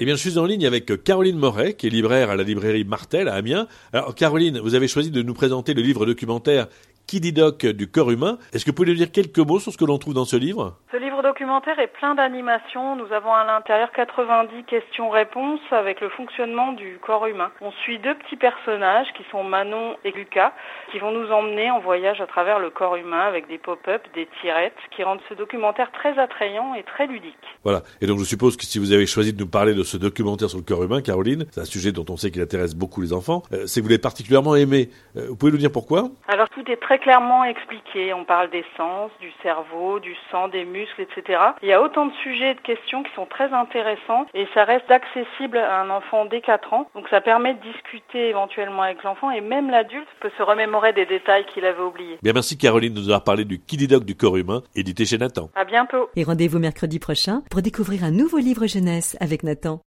Eh bien, je suis en ligne avec Caroline Moret, qui est libraire à la librairie Martel à Amiens. Alors, Caroline, vous avez choisi de nous présenter le livre documentaire Kididoc du corps humain. Est-ce que vous pouvez nous dire quelques mots sur ce que l'on trouve dans ce livre? Ce livre documentaire est plein d'animations. Nous avons à l'intérieur 90 questions-réponses avec le fonctionnement du corps humain. On suit deux petits personnages qui sont Manon et Lucas qui vont nous emmener en voyage à travers le corps humain avec des pop-up, des tirettes qui rendent ce documentaire très attrayant et très ludique. Voilà. Et donc je suppose que si vous avez choisi de nous parler de ce documentaire sur le corps humain, Caroline, c'est un sujet dont on sait qu'il intéresse beaucoup les enfants, euh, c'est que vous l'avez particulièrement aimé. Euh, vous pouvez nous dire pourquoi? Alors tout est très clairement expliqué. On parle des sens, du cerveau, du sang, des muscles, etc. Il y a autant de sujets et de questions qui sont très intéressants et ça reste accessible à un enfant dès 4 ans. Donc ça permet de discuter éventuellement avec l'enfant et même l'adulte peut se remémorer des détails qu'il avait oubliés. Bien, merci Caroline de nous avoir parlé du Kididoc du corps humain, édité chez Nathan. À bientôt. Et rendez-vous mercredi prochain pour découvrir un nouveau livre jeunesse avec Nathan.